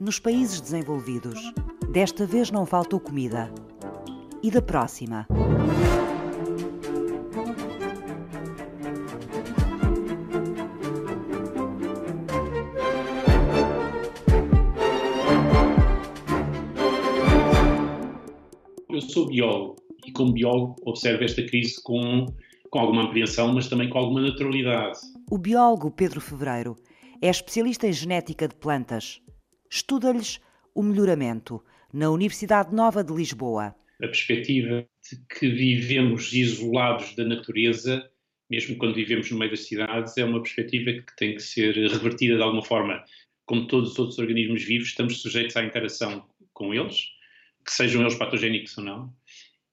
Nos países desenvolvidos, desta vez não faltou comida. E da próxima? Eu sou biólogo e, como biólogo, observo esta crise com, com alguma apreensão, mas também com alguma naturalidade. O biólogo Pedro Fevereiro é especialista em genética de plantas. Estuda-lhes o melhoramento na Universidade Nova de Lisboa. A perspectiva de que vivemos isolados da natureza, mesmo quando vivemos no meio das cidades, é uma perspectiva que tem que ser revertida de alguma forma. Como todos os outros organismos vivos, estamos sujeitos à interação com eles, que sejam eles patogénicos ou não.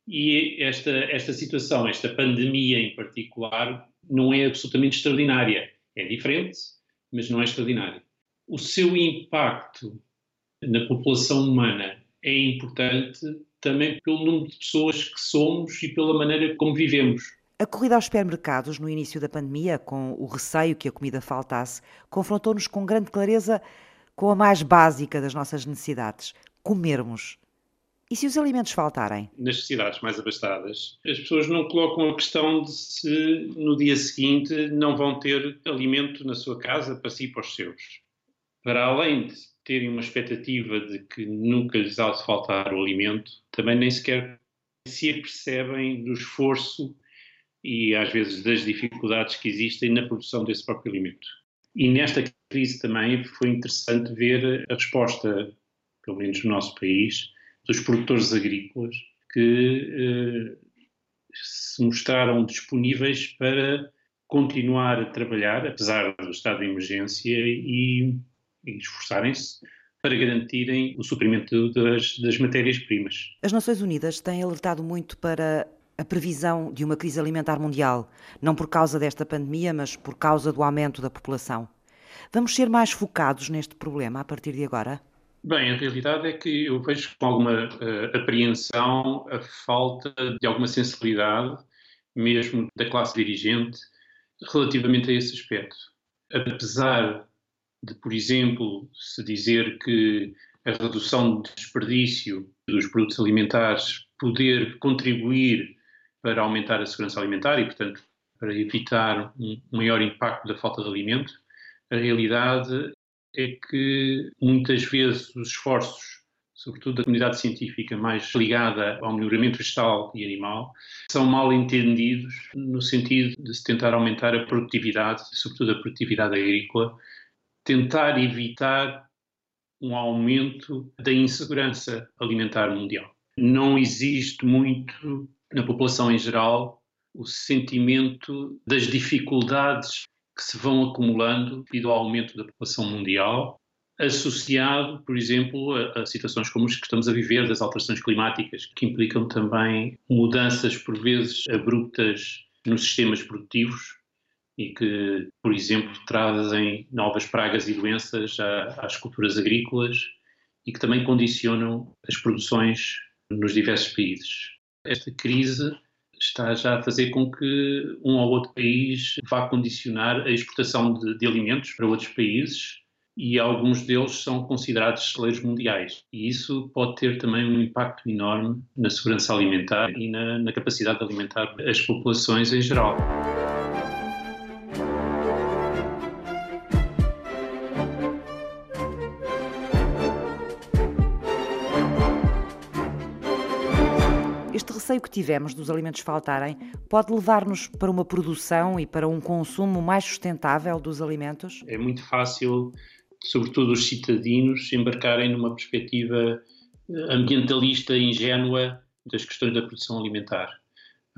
E esta, esta situação, esta pandemia em particular, não é absolutamente extraordinária. É diferente, mas não é extraordinária. O seu impacto na população humana é importante também pelo número de pessoas que somos e pela maneira como vivemos. A corrida aos supermercados no início da pandemia, com o receio que a comida faltasse, confrontou-nos com grande clareza com a mais básica das nossas necessidades: comermos. E se os alimentos faltarem? Nas cidades mais abastadas, as pessoas não colocam a questão de se no dia seguinte não vão ter alimento na sua casa para si e para os seus. Para além de terem uma expectativa de que nunca lhes há de faltar o alimento, também nem sequer se apercebem do esforço e às vezes das dificuldades que existem na produção desse próprio alimento. E nesta crise também foi interessante ver a resposta, pelo menos no nosso país, dos produtores agrícolas que eh, se mostraram disponíveis para continuar a trabalhar, apesar do estado de emergência, e, e esforçarem-se para garantirem o suprimento das, das matérias-primas. As Nações Unidas têm alertado muito para a previsão de uma crise alimentar mundial, não por causa desta pandemia, mas por causa do aumento da população. Vamos ser mais focados neste problema a partir de agora? Bem, a realidade é que eu vejo com alguma uh, apreensão a falta de alguma sensibilidade, mesmo da classe dirigente, relativamente a esse aspecto. Apesar de, por exemplo, se dizer que a redução de desperdício dos produtos alimentares poder contribuir para aumentar a segurança alimentar e, portanto, para evitar um maior impacto da falta de alimento, a realidade é que muitas vezes os esforços, sobretudo da comunidade científica mais ligada ao melhoramento vegetal e animal, são mal entendidos no sentido de se tentar aumentar a produtividade, sobretudo a produtividade agrícola, tentar evitar um aumento da insegurança alimentar mundial. Não existe muito na população em geral o sentimento das dificuldades que se vão acumulando devido ao aumento da população mundial, associado, por exemplo, a, a, situações como as que estamos a viver, das alterações climáticas, que implicam também mudanças, por vezes, abruptas nos sistemas produtivos e que, por exemplo, trazem novas pragas e doenças às culturas agrícolas e que também condicionam as produções nos diversos países. Esta crise está já a fazer com que um ou outro país vá condicionar a exportação de, de alimentos para outros países e alguns deles são considerados celeiros mundiais. E isso pode ter também um impacto enorme na segurança alimentar e na, na capacidade de alimentar as populações em geral. Receio que tivemos dos alimentos faltarem pode levar-nos para uma produção e para um consumo mais sustentável dos alimentos? É muito fácil, sobretudo os citadinos, embarcarem numa perspectiva eh, ambientalista ingênua das questões da produção alimentar.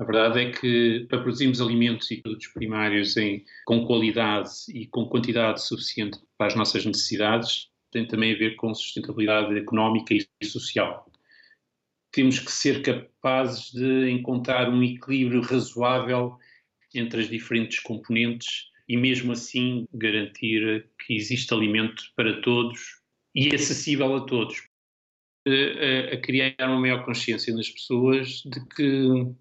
A verdade é que para produzirmos alimentos e produtos primários em, com qualidade e com quantidade suficiente para as nossas necessidades, tem também a ver com sustentabilidade económica e social temos que ser capazes de encontrar um equilíbrio razoável entre as diferentes componentes e, mesmo assim, garantir que existe alimento para todos e acessível a todos. A, a criar uma maior consciência nas pessoas de que,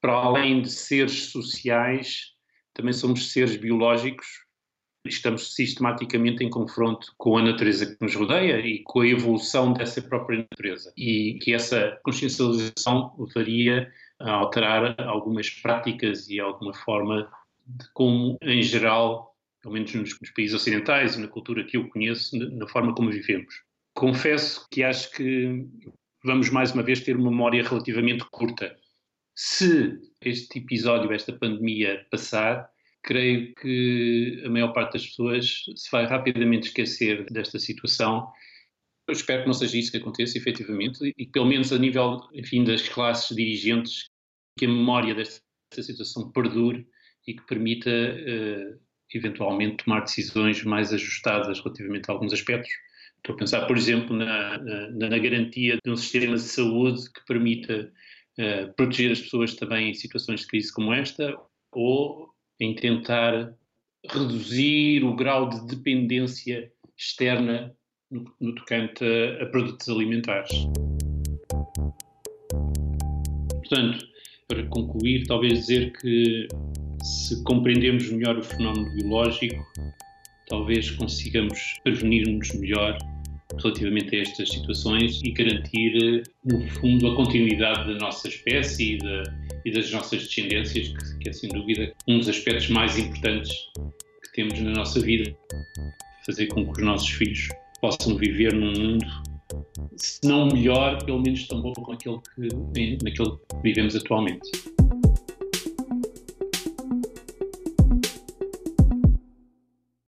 para além de seres sociais, também somos seres biológicos estamos sistematicamente em confronto com a natureza que nos rodeia e com a evolução dessa própria natureza. E que essa consciencialização levaria a alterar algumas práticas e alguma forma de como, em geral, pelo menos nos, nos países ocidentais e na cultura que eu conheço, na forma como vivemos. Confesso que acho que vamos mais uma vez ter uma memória relativamente curta. Se este episódio, esta pandemia passar, creio que a maior parte das pessoas se vai rapidamente esquecer desta situação. Eu espero que não seja isso que aconteça, efetivamente, e pelo menos a nível, enfim, das classes dirigentes, que a memória desta, situação perdure e que permita, uh, eventualmente, tomar decisões mais ajustadas relativamente a alguns aspectos. Estou a pensar, por exemplo, na, na, na garantia de um sistema de saúde que permita uh, proteger as pessoas também em situações de crise como esta, ou em tentar reduzir o grau de dependência externa no, no tocante a, a produtos alimentares. Portanto, para concluir, talvez dizer que se compreendemos melhor o fenómeno biológico, talvez consigamos prevenir-nos melhor relativamente a estas situações e garantir, no fundo, a continuidade da nossa espécie e, e das nossas descendências, que, que, é sem dúvida um dos aspectos mais importantes que temos na nossa vida. Fazer com que os nossos filhos possam viver num mundo, se não melhor, pelo menos tão bom como aquele que, naquele que vivemos atualmente.